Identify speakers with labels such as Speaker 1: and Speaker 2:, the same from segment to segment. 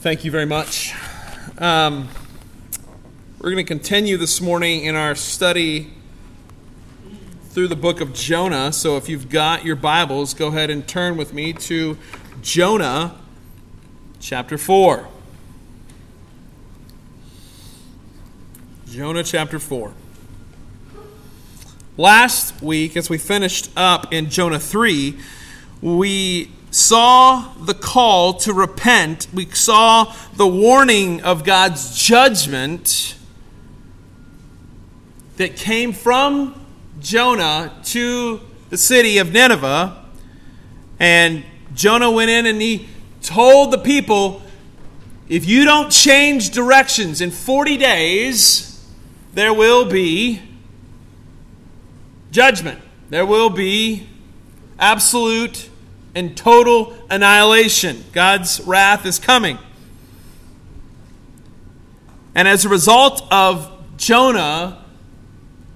Speaker 1: Thank you very much. Um, we're going to continue this morning in our study through the book of Jonah. So if you've got your Bibles, go ahead and turn with me to Jonah chapter 4. Jonah chapter 4. Last week, as we finished up in Jonah 3, we saw the call to repent, we saw the warning of God's judgment that came from Jonah to the city of Nineveh. And Jonah went in and he told the people if you don't change directions in 40 days, there will be judgment. There will be absolute and total annihilation. God's wrath is coming. And as a result of Jonah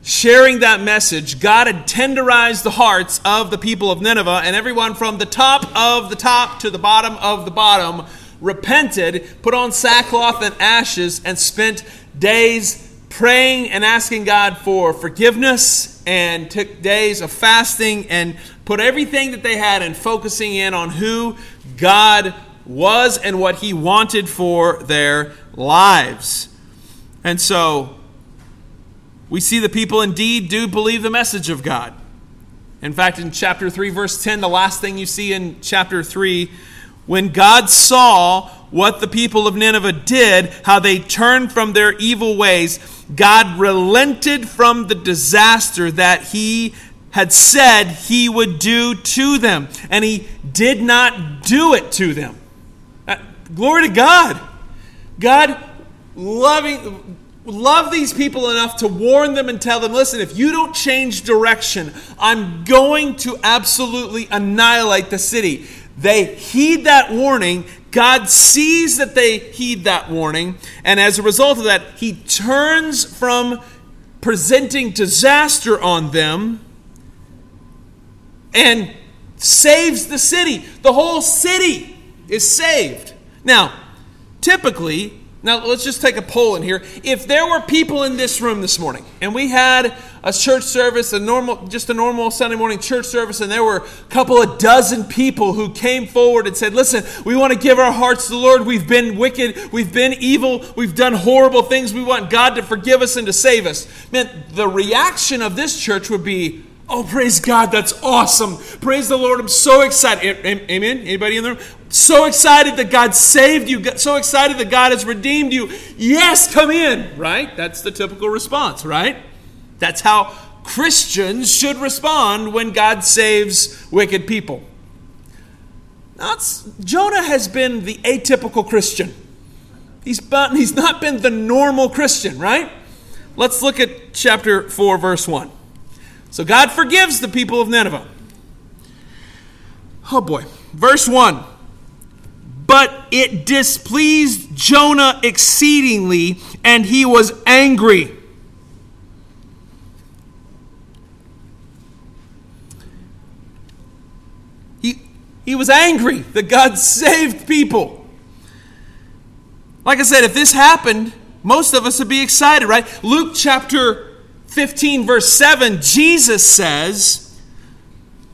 Speaker 1: sharing that message, God had tenderized the hearts of the people of Nineveh, and everyone from the top of the top to the bottom of the bottom repented, put on sackcloth and ashes, and spent days praying and asking God for forgiveness, and took days of fasting and put everything that they had and focusing in on who God was and what He wanted for their lives. And so we see the people indeed do believe the message of God. In fact, in chapter 3, verse 10, the last thing you see in chapter 3, when God saw what the people of Nineveh did, how they turned from their evil ways, God relented from the disaster that He had said he would do to them, and he did not do it to them. Uh, glory to God. God loving love these people enough to warn them and tell them, listen, if you don't change direction, I'm going to absolutely annihilate the city. They heed that warning. God sees that they heed that warning, and as a result of that, he turns from presenting disaster on them and saves the city. The whole city is saved. Now, typically, now let's just take a poll in here. If there were people in this room this morning and we had a church service, a normal just a normal Sunday morning church service and there were a couple of dozen people who came forward and said, "Listen, we want to give our hearts to the Lord. We've been wicked, we've been evil, we've done horrible things. We want God to forgive us and to save us." Man, the reaction of this church would be, Oh, praise God, that's awesome. Praise the Lord. I'm so excited. Amen? Anybody in the room? So excited that God saved you. So excited that God has redeemed you. Yes, come in. Right? That's the typical response, right? That's how Christians should respond when God saves wicked people. That's, Jonah has been the atypical Christian. He's, he's not been the normal Christian, right? Let's look at chapter 4, verse 1. So God forgives the people of Nineveh. Oh boy. Verse 1 But it displeased Jonah exceedingly, and he was angry. He, was angry that God saved people. Like I said, if this happened, most of us would be excited, right? Luke chapter 15, verse 7, Jesus says,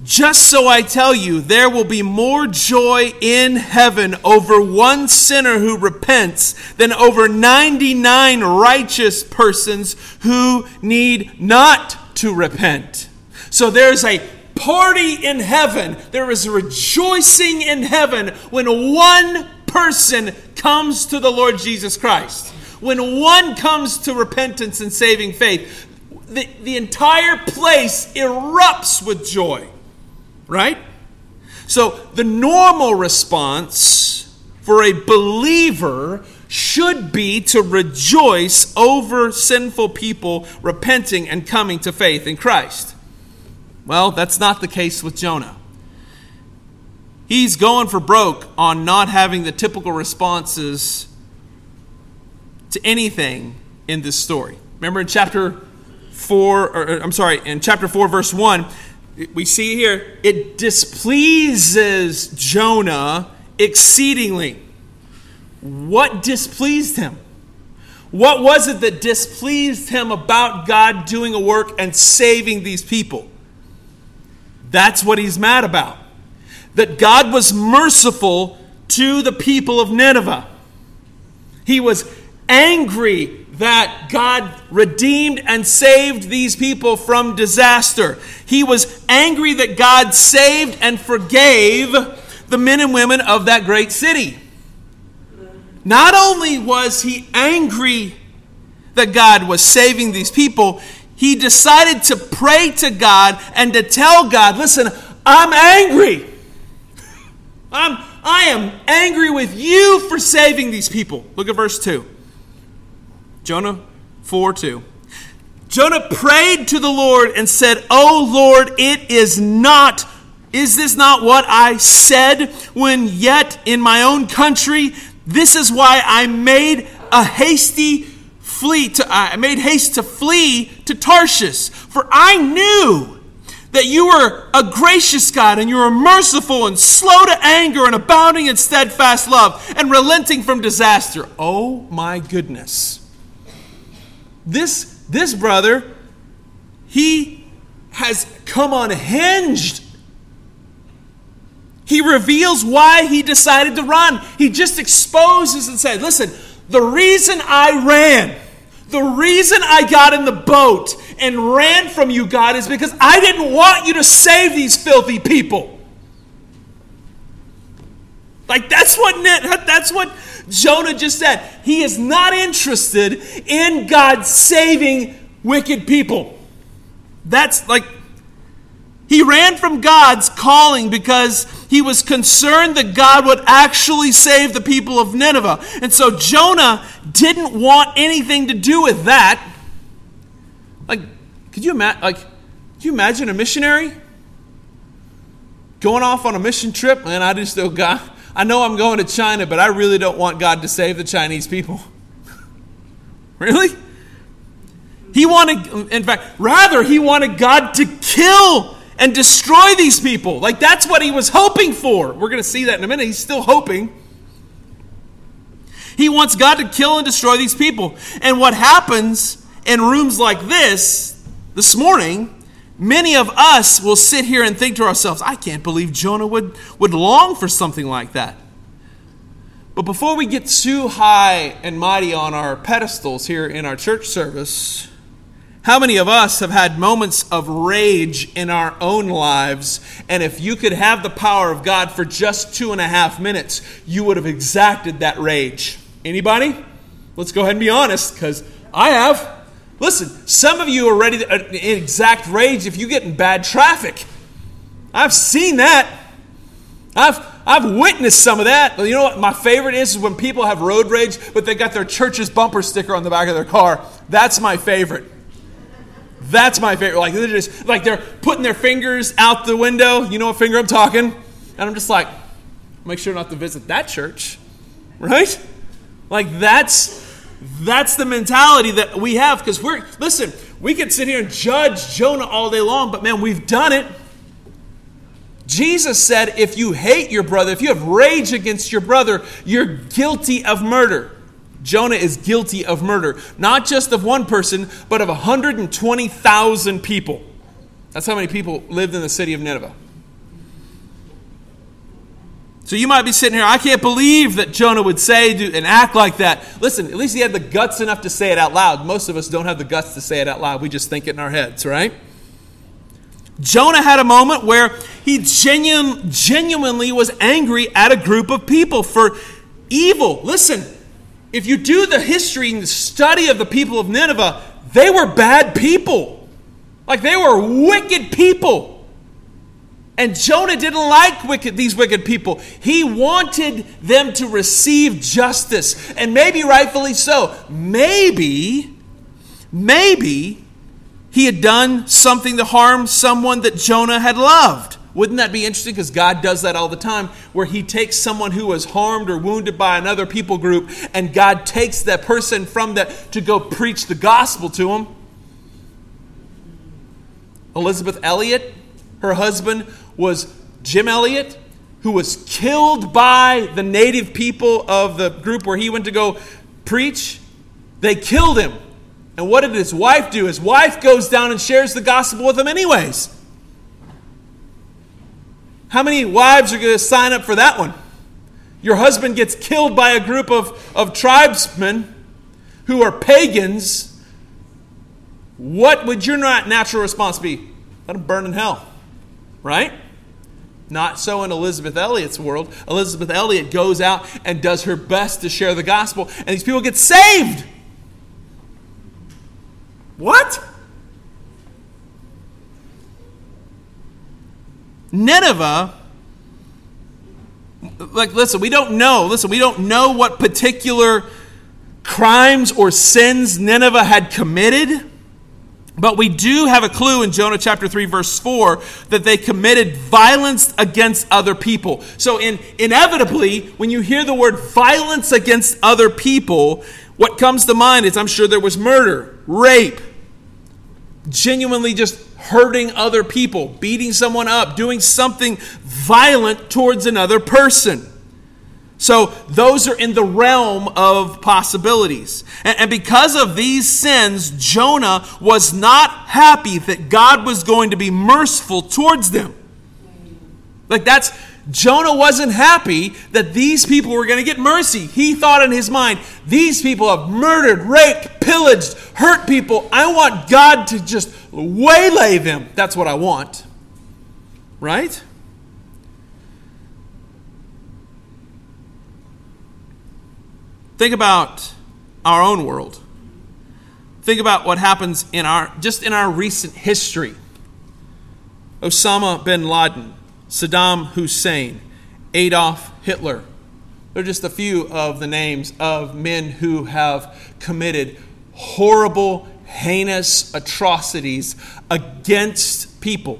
Speaker 1: Just so I tell you, there will be more joy in heaven over one sinner who repents than over 99 righteous persons who need not to repent. So there's a party in heaven, there is rejoicing in heaven when one person comes to the Lord Jesus Christ. When one comes to repentance and saving faith, the, the entire place erupts with joy, right? So the normal response for a believer should be to rejoice over sinful people repenting and coming to faith in Christ. Well, that's not the case with Jonah. He's going for broke on not having the typical responses to anything in this story. Remember in chapter 4, or, I'm sorry, in chapter 4, verse 1, we see here, it displeases Jonah exceedingly. what displeased him? What was it that displeased him about God doing a work and saving these people? That's what he's mad about. That God was merciful to the people of Nineveh. He was angry that God redeemed and saved these people from disaster. He was angry that God saved and forgave the men and women of that great city. Not only was he angry that God was saving these people, he decided to pray to God and to tell God, listen, I'm angry. I'm, I am angry with you for saving these people. Look at verse 2. Jonah 4 2. Jonah prayed to the Lord and said, Oh Lord, it is not, is this not what I said when yet in my own country this is why I made a hasty flee to I made haste to flee to Tarshish, for I knew that you were a gracious God and you were merciful and slow to anger and abounding in steadfast love and relenting from disaster. Oh my goodness. This this brother he has come unhinged he reveals why he decided to run. He just exposes and said, Listen, the reason I ran, the reason I got in the boat and ran from you, God, is because I didn't want you to save these filthy people. Like that's what that's what Jonah just said. He is not interested in God saving wicked people. That's like he ran from God's calling because he was concerned that God would actually save the people of Nineveh. And so Jonah didn't want anything to do with that. Like, could you imagine like could you imagine a missionary going off on a mission trip and I just go, God, I know I'm going to China, but I really don't want God to save the Chinese people. really? He wanted, in fact, rather, he wanted God to kill and destroy these people. Like that's what he was hoping for. We're going to see that in a minute. He's still hoping. He wants God to kill and destroy these people. And what happens in rooms like this this morning, many of us will sit here and think to ourselves, I can't believe Jonah would, would long for something like that. But before we get too high and mighty on our pedestals here in our church service, how many of us have had moments of rage in our own lives? And if you could have the power of God for just two and a half minutes, you would have exacted that rage. Anybody? Let's go ahead and be honest, because I have. Listen, some of you are ready to uh, exact rage if you get in bad traffic. I've seen that. I've I've witnessed some of that. You know what my favorite is, is when people have road rage, but they got their church's bumper sticker on the back of their car. That's my favorite. That's my favorite. Like they're just like they're putting their fingers out the window. You know what finger I'm talking? And I'm just like, make sure not to visit that church, right? Like that's that's the mentality that we have because we're listen. We could sit here and judge Jonah all day long, but man, we've done it. Jesus said, if you hate your brother, if you have rage against your brother, you're guilty of murder. Jonah is guilty of murder, not just of one person, but of 120,000 people. That's how many people lived in the city of Nineveh. So you might be sitting here, I can't believe that Jonah would say and act like that. Listen, at least he had the guts enough to say it out loud. Most of us don't have the guts to say it out loud. We just think it in our heads, right? Jonah had a moment where he genuine, genuinely was angry at a group of people for evil. Listen, if you do the history and the study of the people of Nineveh, they were bad people. Like they were wicked people. And Jonah didn't like wicked, these wicked people. He wanted them to receive justice. And maybe rightfully so. Maybe, maybe he had done something to harm someone that Jonah had loved. Wouldn't that be interesting? Because God does that all the time, where He takes someone who was harmed or wounded by another people group, and God takes that person from that to go preach the gospel to them. Elisabeth Elliot, her husband was Jim Elliot. who was killed by the native people of the group where he went to go preach. They killed him. And what did his wife do? His wife goes down and shares the gospel with him, anyways. How many wives are going to sign up for that one? Your husband gets killed by a group of, of tribesmen who are pagans. What would your natural response be? Let him burn in hell. Right? Not so in Elisabeth Elliot's world. Elisabeth Elliot goes out and does her best to share the gospel, and these people get saved. What? Nineveh, like, listen, we don't know. Listen, we don't know what particular crimes or sins Nineveh had committed. But we do have a clue in Jonah chapter 3, verse 4, that they committed violence against other people. So, in, inevitably, when you hear the word violence against other people, what comes to mind is I'm sure there was murder, rape, genuinely just hurting other people, beating someone up, doing something violent towards another person. So those are in the realm of possibilities. And, and, because of these sins, Jonah was not happy that God was going to be merciful towards them. Like that's, Jonah wasn't happy that these people were going to get mercy. He thought in his mind, these people have murdered, raped, pillaged, hurt people. I want God to just waylay them. That's what I want. Right? Think about our own world. Think about what happens in our just in our recent history. Osama bin Laden, Saddam Hussein, Adolf Hitler. They're just a few of the names of men who have committed horrible, heinous atrocities against people.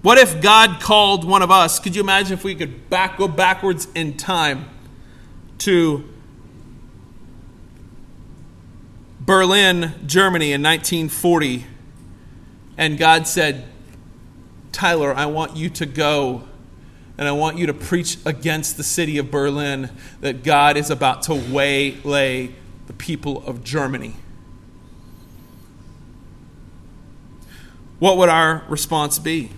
Speaker 1: What if God called one of us? Could you imagine if we could back go backwards in time to Berlin, Germany in 1940 and God said, "Tyler, I want you to go and I want you to preach against the city of Berlin that God is about to waylay the people of Germany." What would our response be?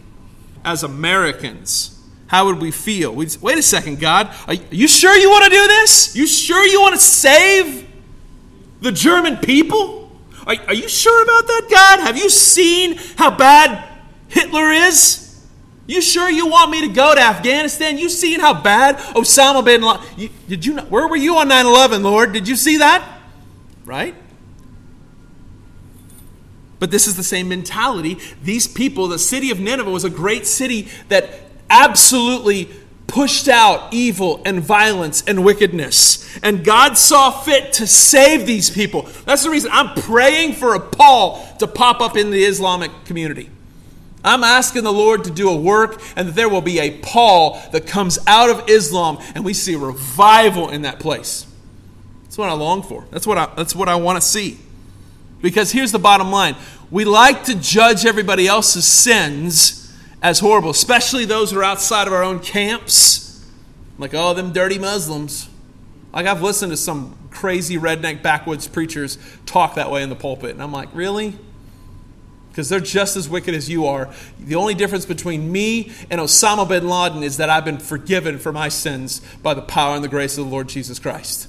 Speaker 1: as Americans, how would we feel? We'd say, Wait a second, God. Are you sure you want to do this? You sure you want to save the German people? Are, are you sure about that, God? Have you seen how bad Hitler is? You sure you want me to go to Afghanistan? You seen how bad Osama bin Laden? did you? Where were you on 9/11, Lord? Did you see that? Right? But this is the same mentality. These people, the city of Nineveh was a great city that absolutely pushed out evil and violence and wickedness. And God saw fit to save these people. That's the reason I'm praying for a Paul to pop up in the Islamic community. I'm asking the Lord to do a work and that there will be a Paul that comes out of Islam and we see revival in that place. That's what I long for. That's what I, that's what I want to see. Because here's the bottom line we like to judge everybody else's sins as horrible, especially those who are outside of our own camps. Like, oh, them dirty Muslims. Like, I've listened to some crazy redneck backwoods preachers talk that way in the pulpit. And I'm like, really? Because they're just as wicked as you are. The only difference between me and Osama bin Laden is that I've been forgiven for my sins by the power and the grace of the Lord Jesus Christ.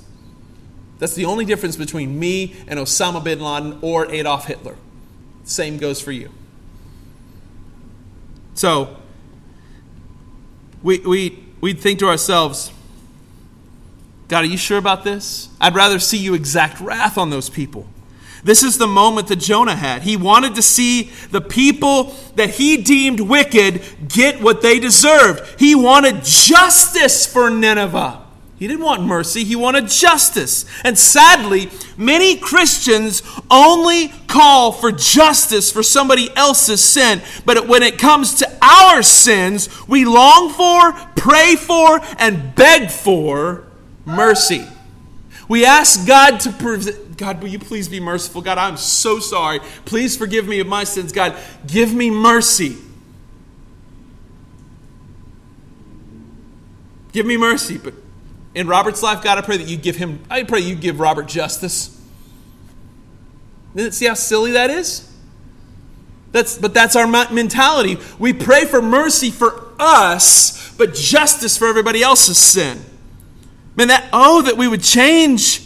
Speaker 1: That's the only difference between me and Osama bin Laden or Adolf Hitler. Same goes for you. So, we, we, we'd think to ourselves, God, are you sure about this? I'd rather see you exact wrath on those people. This is the moment that Jonah had. He wanted to see the people that he deemed wicked get what they deserved. He wanted justice for Nineveh. He didn't want mercy, he wanted justice. And sadly, many Christians only call for justice for somebody else's sin. But when it comes to our sins, we long for, pray for, and beg for mercy. We ask God to, prove God, will you please be merciful? God, I'm so sorry. Please forgive me of my sins. God, give me mercy. Give me mercy. But in Robert's life, God, I pray that you give him, I pray you give Robert justice. See how silly that is? That's, but that's our mentality. We pray for mercy for us, but justice for everybody else's sin. Man, that, oh, that we would change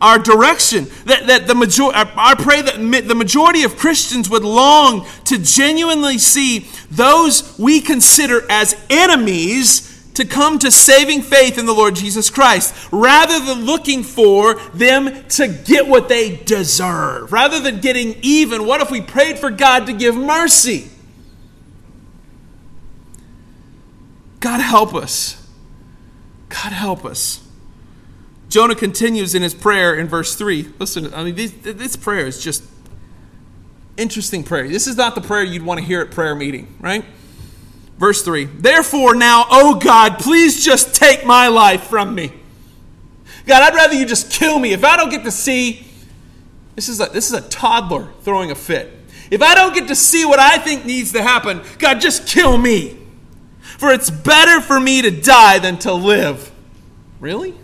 Speaker 1: our direction. That, that the major, I pray that the majority of Christians would long to genuinely see those we consider as enemies to come to saving faith in the Lord Jesus Christ, rather than looking for them to get what they deserve. Rather than getting even, what if we prayed for God to give mercy? God help us. God help us. Jonah continues in his prayer in verse 3. Listen, I mean, this, this prayer is just interesting prayer. This is not the prayer you'd want to hear at prayer meeting, right? Verse 3 Therefore, now, O God, please just take my life from me. God, I'd rather you just kill me. If I don't get to see, this is a, this is a toddler throwing a fit. If I don't get to see what I think needs to happen, God, just kill me. For it's better for me to die than to live. Really?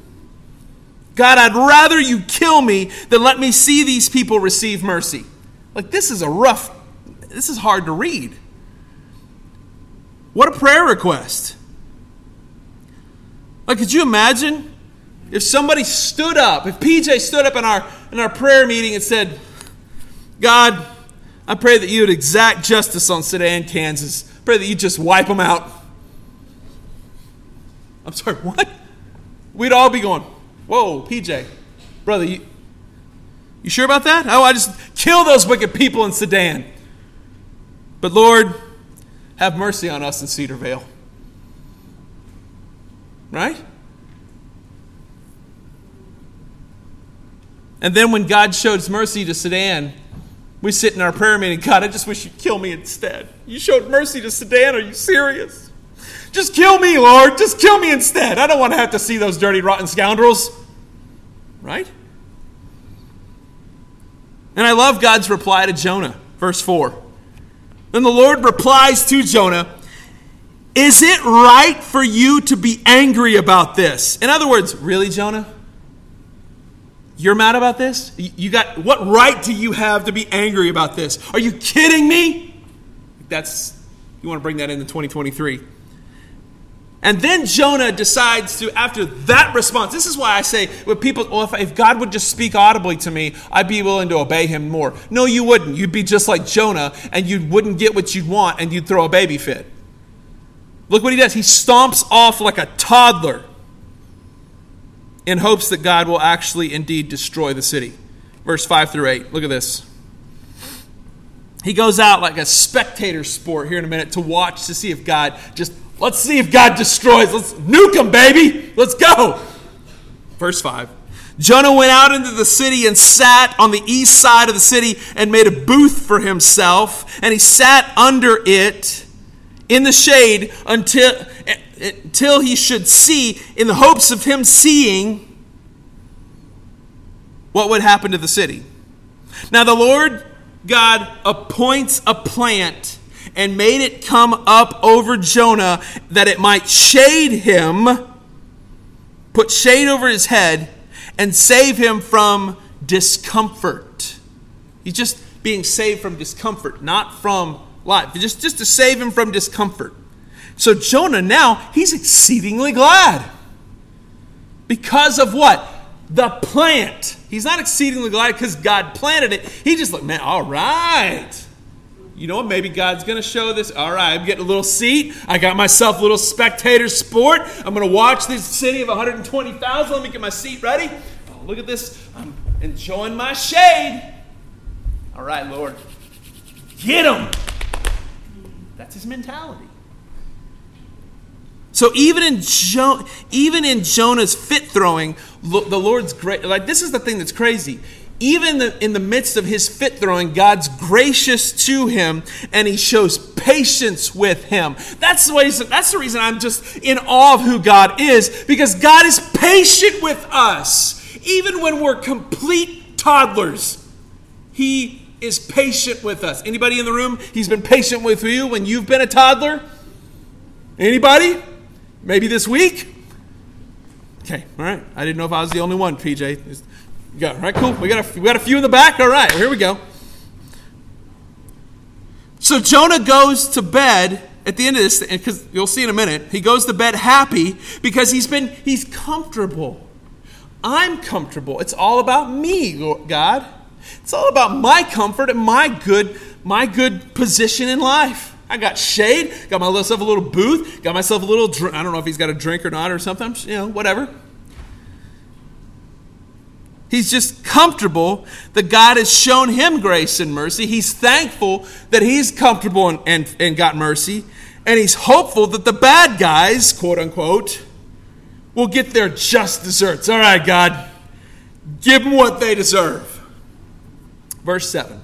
Speaker 1: God, I'd rather you kill me than let me see these people receive mercy. Like, this is a rough, this is hard to read. What a prayer request. Like, could you imagine if somebody stood up, if PJ stood up in our, in our prayer meeting and said, God, I pray that you would exact justice on Sedan, Kansas. Pray that you just wipe them out. I'm sorry, what? We'd all be going, whoa, PJ, brother, you, you sure about that? Oh, I just kill those wicked people in Sedan. But Lord, have mercy on us in Cedarvale. Right? And then when God showed mercy to Sedan, we sit in our prayer meeting, God, I just wish you'd kill me instead. You showed mercy to Sedan. Are you serious? Just kill me, Lord. Just kill me instead. I don't want to have to see those dirty, rotten scoundrels. Right? And I love God's reply to Jonah, verse 4. Then the Lord replies to Jonah, Is it right for you to be angry about this? In other words, really, Jonah? You're mad about this? You got what right do you have to be angry about this? Are you kidding me? That's you want to bring that into 2023. And then Jonah decides to, after that response, this is why I say, when people, well, if, if, God would just speak audibly to me, I'd be willing to obey him more. No, you wouldn't. You'd be just like Jonah, and you wouldn't get what you'd want, and you'd throw a baby fit. Look what he does. He stomps off like a toddler in hopes that God will actually indeed destroy the city. Verse 5 through 8. Look at this. He goes out like a spectator sport here in a minute to watch to see if God just Let's see if God destroys. Let's nuke them, baby. Let's go. Verse 5. Jonah went out into the city and sat on the east side of the city and made a booth for himself. And he sat under it in the shade until, until he should see, in the hopes of him seeing what would happen to the city. Now, the Lord God appoints a plant and made it come up over Jonah that it might shade him, put shade over his head, and save him from discomfort. He's just being saved from discomfort, not from life. Just, just to save him from discomfort. So Jonah now, he's exceedingly glad. Because of what? The plant. He's not exceedingly glad because God planted it. He just like, man, all right you know what? Maybe God's going to show this. All right, I'm getting a little seat. I got myself a little spectator sport. I'm going to watch this city of 120,000. Let me get my seat ready. Oh, look at this. I'm enjoying my shade. All right, Lord. Get him. That's his mentality. So even in jo- even in Jonah's fit throwing, the Lord's great. Like this is the thing that's crazy even in the midst of his fit throwing, God's gracious to him and he shows patience with him. That's the, way, that's the reason I'm just in awe of who God is because God is patient with us. even when we're complete toddlers, He is patient with us. Anybody in the room? He's been patient with you when you've been a toddler? Anybody? Maybe this week? Okay, all right. I didn't know if I was the only one, PJ. You got, all right, cool. We got, a, we got a few in the back. All right, here we go. So Jonah goes to bed at the end of this, because you'll see in a minute, he goes to bed happy because he's been, he's comfortable. I'm comfortable. It's all about me, God. It's all about my comfort and my good, my good position in life. I got shade, got myself a little booth, got myself a little drink. I don't know if he's got a drink or not or something, you know, whatever. He's just comfortable that God has shown him grace and mercy. He's thankful that he's comfortable and, and, and got mercy. And he's hopeful that the bad guys, quote unquote, will get their just desserts. All right, God, give them what they deserve. Verse 7.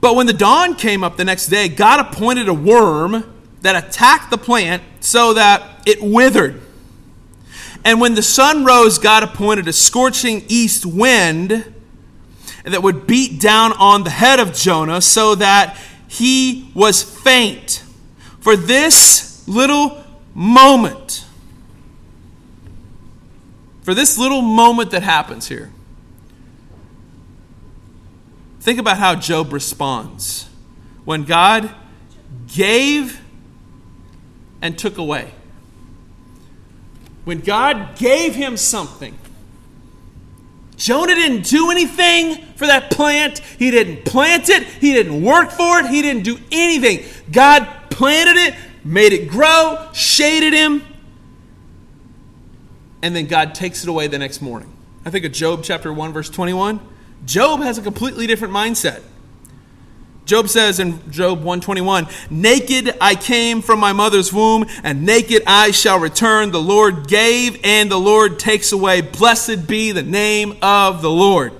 Speaker 1: But when the dawn came up the next day, God appointed a worm that attacked the plant so that it withered. And when the sun rose, God appointed a scorching east wind that would beat down on the head of Jonah so that he was faint. For this little moment, for this little moment that happens here, think about how Job responds when God gave and took away. When God gave him something, Jonah didn't do anything for that plant. He didn't plant it. He didn't work for it. He didn't do anything. God planted it, made it grow, shaded him, and then God takes it away the next morning. I think of Job chapter 1, verse 21. Job has a completely different mindset. Job says in Job 121, Naked I came from my mother's womb, and naked I shall return. The Lord gave, and the Lord takes away. Blessed be the name of the Lord.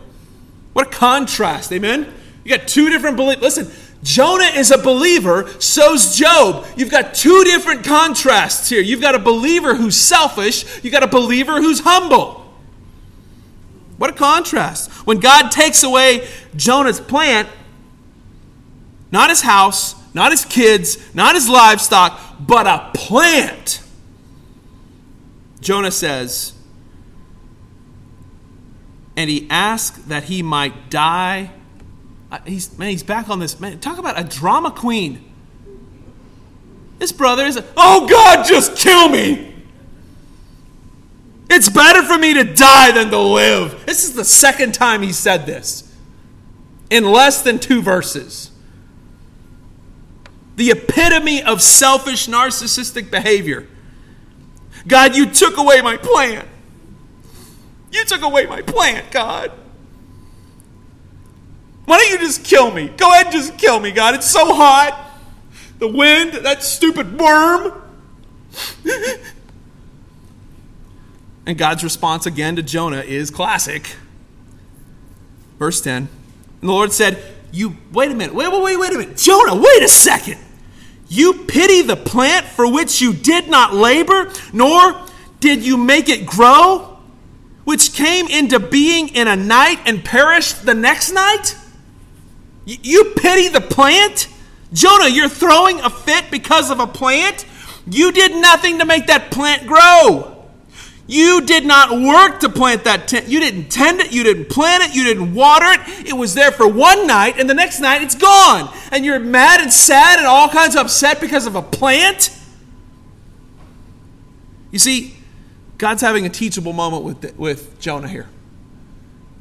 Speaker 1: What a contrast, amen? You got two different beliefs. Listen, Jonah is a believer, so's Job. You've got two different contrasts here. You've got a believer who's selfish, you've got a believer who's humble. What a contrast. When God takes away Jonah's plant, not his house, not his kids, not his livestock, but a plant. Jonah says, and he asked that he might die. Uh, he's, man, he's back on this. Man, talk about a drama queen. This brother is, oh God, just kill me. It's better for me to die than to live. This is the second time he said this in less than two verses the epitome of selfish, narcissistic behavior. God, you took away my plant. You took away my plant, God. Why don't you just kill me? Go ahead and just kill me, God. It's so hot. The wind, that stupid worm. and God's response again to Jonah is classic. Verse 10. And the Lord said, You, wait a minute, wait, wait, wait, wait a minute. Jonah, wait a second. You pity the plant for which you did not labor, nor did you make it grow, which came into being in a night and perished the next night? You pity the plant? Jonah, you're throwing a fit because of a plant? You did nothing to make that plant grow. You did not work to plant that tent. You didn't tend it. You didn't plant it. You didn't water it. It was there for one night, and the next night it's gone. And you're mad and sad and all kinds of upset because of a plant. You see, God's having a teachable moment with, with Jonah here.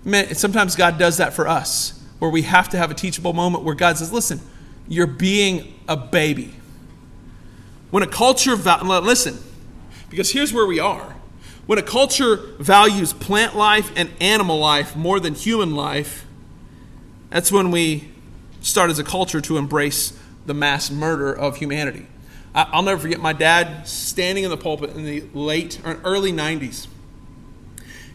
Speaker 1: Man, sometimes God does that for us, where we have to have a teachable moment where God says, Listen, you're being a baby. When a culture, listen, because here's where we are when a culture values plant life and animal life more than human life, that's when we start as a culture to embrace the mass murder of humanity. I'll never forget my dad standing in the pulpit in the late or early 90s.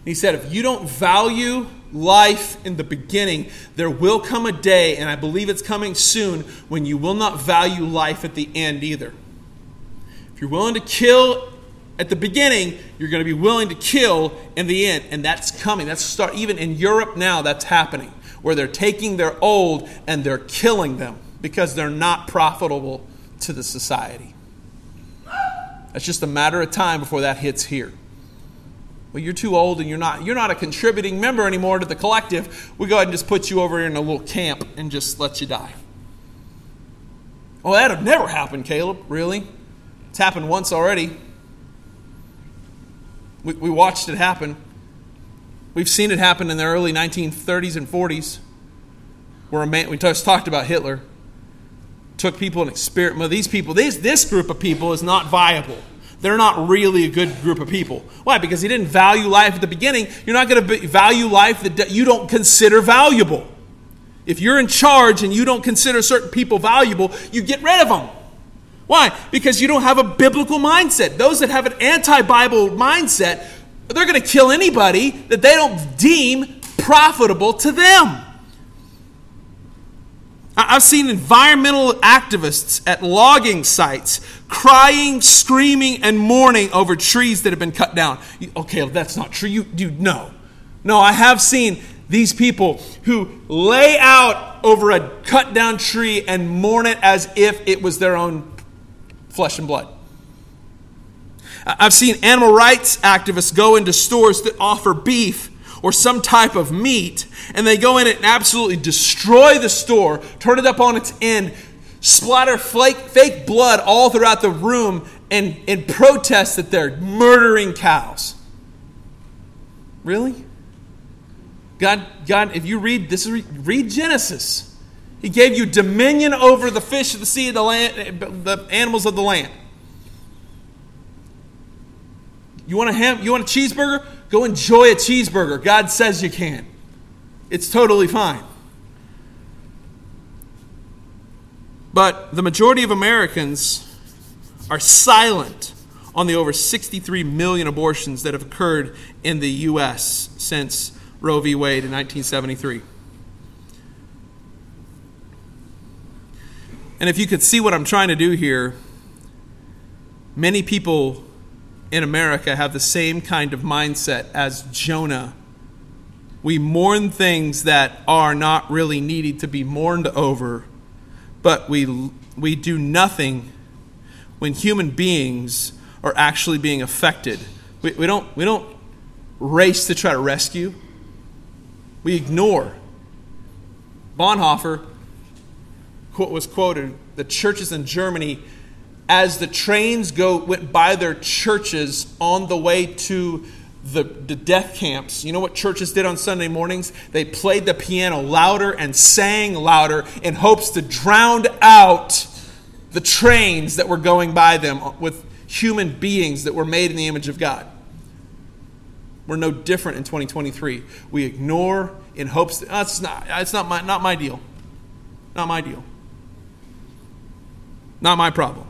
Speaker 1: He said, If you don't value life in the beginning, there will come a day, and I believe it's coming soon, when you will not value life at the end either. If you're willing to kill at the beginning, you're going to be willing to kill in the end. And that's coming. That's start even in Europe now that's happening where they're taking their old and they're killing them because they're not profitable to the society. That's just a matter of time before that hits here. Well, you're too old and you're not you're not a contributing member anymore to the collective. We go ahead and just put you over in a little camp and just let you die. Oh, that'd never happen, Caleb. Really? It's happened once already. We, we watched it happen. We've seen it happen in the early 1930s and 40s, where a man, we just talked about Hitler, took people and experiment. Well, these people, this, this group of people is not viable. They're not really a good group of people. Why? Because he didn't value life at the beginning. You're not going to value life that you don't consider valuable. If you're in charge and you don't consider certain people valuable, you get rid of them. Why? Because you don't have a biblical mindset. Those that have an anti Bible mindset, they're going to kill anybody that they don't deem profitable to them. I've seen environmental activists at logging sites crying, screaming, and mourning over trees that have been cut down. Okay, that's not true. You, you no. No, I have seen these people who lay out over a cut down tree and mourn it as if it was their own flesh and blood. I've seen animal rights activists go into stores that offer beef or some type of meat, and they go in and absolutely destroy the store, turn it up on its end, splatter flake, fake blood all throughout the room, and, and protest that they're murdering cows. Really? God, God, if you read this, read Genesis. He gave you dominion over the fish of the sea, the land, the animals of the land. You want a ham? You want a cheeseburger? Go enjoy a cheeseburger. God says you can. It's totally fine. But the majority of Americans are silent on the over 63 million abortions that have occurred in the U.S. since Roe v. Wade in 1973. And if you could see what I'm trying to do here, many people in America have the same kind of mindset as Jonah. We mourn things that are not really needed to be mourned over, but we, we do nothing when human beings are actually being affected. We, we, don't, we don't race to try to rescue we ignore. Bonhoeffer was quoted the churches in Germany, as the trains go went by their churches on the way to the, the death camps. You know what churches did on Sunday mornings? They played the piano louder and sang louder in hopes to drown out the trains that were going by them with human beings that were made in the image of God. We're no different in 2023. We ignore in hopes that oh, not, it's not my, not my deal. Not my deal. Not my problem.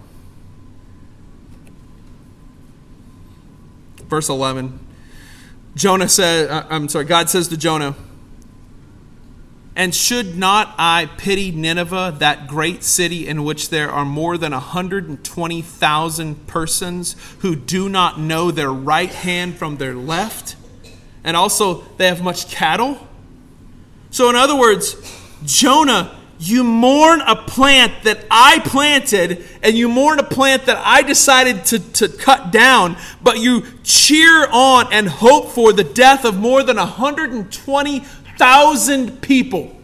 Speaker 1: Verse 11. Jonah said, uh, I'm sorry, God says to Jonah, and should not I pity Nineveh, that great city in which there are more than 120,000 persons who do not know their right hand from their left? And also, they have much cattle? So, in other words, Jonah, you mourn a plant that I planted, and you mourn a plant that I decided to, to cut down, but you cheer on and hope for the death of more than 120 thousand people.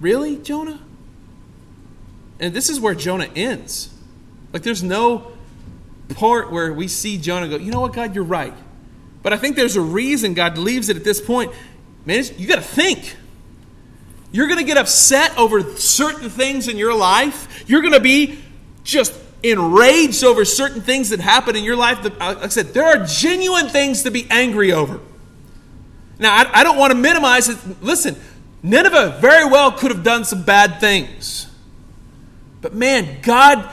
Speaker 1: Really, Jonah? And this is where Jonah ends. Like, there's no part where we see Jonah go, you know what, God, you're right. But I think there's a reason God leaves it at this point. Man, you got to think. You're going to get upset over certain things in your life. You're going to be just enraged over certain things that happen in your life. Uh, like I said, there are genuine things to be angry over. Now, I, I don't want to minimize it. Listen, Nineveh very well could have done some bad things. But man, God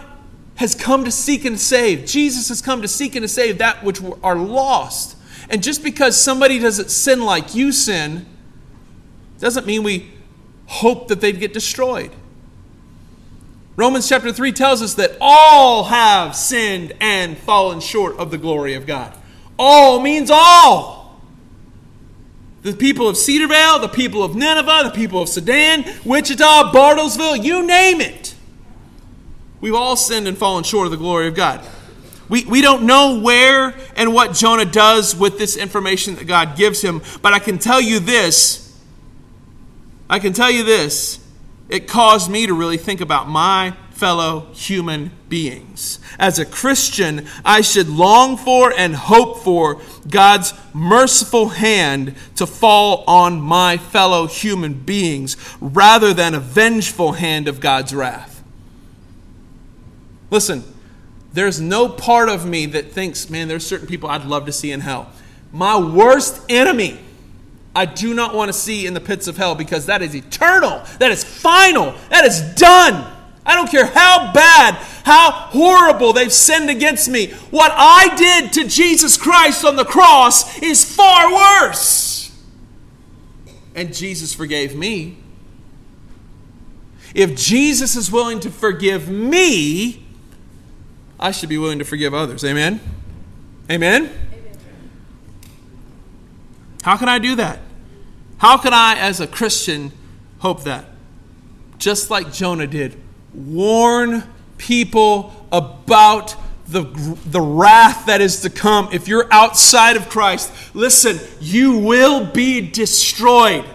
Speaker 1: has come to seek and save. Jesus has come to seek and to save that which are lost. And just because somebody doesn't sin like you sin, doesn't mean we hope that they'd get destroyed. Romans chapter 3 tells us that all have sinned and fallen short of the glory of God. All means all. The people of Cedarvale, the people of Nineveh, the people of Sedan, Wichita, Bartlesville, you name it. We've all sinned and fallen short of the glory of God. We, we don't know where and what Jonah does with this information that God gives him, but I can tell you this. I can tell you this. It caused me to really think about my fellow human beings. As a Christian, I should long for and hope for God's merciful hand to fall on my fellow human beings rather than a vengeful hand of God's wrath. Listen, there's no part of me that thinks, man, there's certain people I'd love to see in hell. My worst enemy, I do not want to see in the pits of hell because that is eternal, that is final, that is done. I don't care how bad, how horrible they've sinned against me. What I did to Jesus Christ on the cross is far worse. And Jesus forgave me. If Jesus is willing to forgive me, I should be willing to forgive others. Amen? Amen? Amen? How can I do that? How can I, as a Christian, hope that? Just like Jonah did, warn people about the, the wrath that is to come. If you're outside of Christ, listen, you will be destroyed.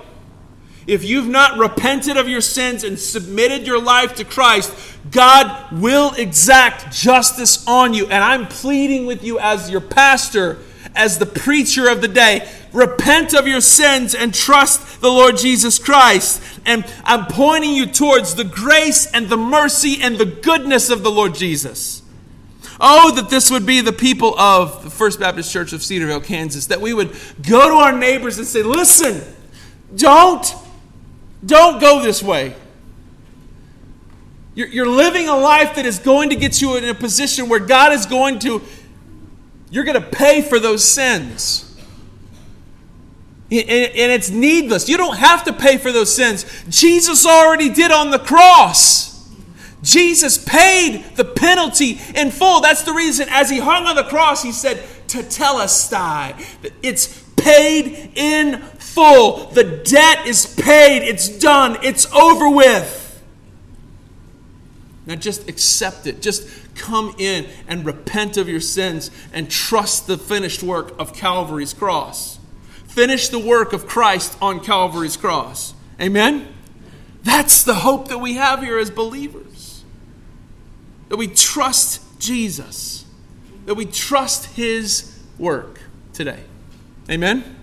Speaker 1: If you've not repented of your sins and submitted your life to Christ, God will exact justice on you. And I'm pleading with you as your pastor, as the preacher of the day. Repent of your sins and trust the Lord Jesus Christ. And I'm pointing you towards the grace and the mercy and the goodness of the Lord Jesus. Oh, that this would be the people of the First Baptist Church of Cedarville, Kansas, that we would go to our neighbors and say, listen, don't don't go this way. You're, living a life that is going to get you in a position where God is going to, you're going to pay for those sins. And, it's needless. You don't have to pay for those sins. Jesus already did on the cross. Jesus paid the penalty in full. That's the reason, as he hung on the cross, he said, Tetelestai. It's paid in full. The debt is paid. It's done. It's over with. Now just accept it. Just come in and repent of your sins and trust the finished work of Calvary's cross. Finish the work of Christ on Calvary's cross. Amen? That's the hope that we have here as believers. That we trust Jesus, that we trust His work today. Amen?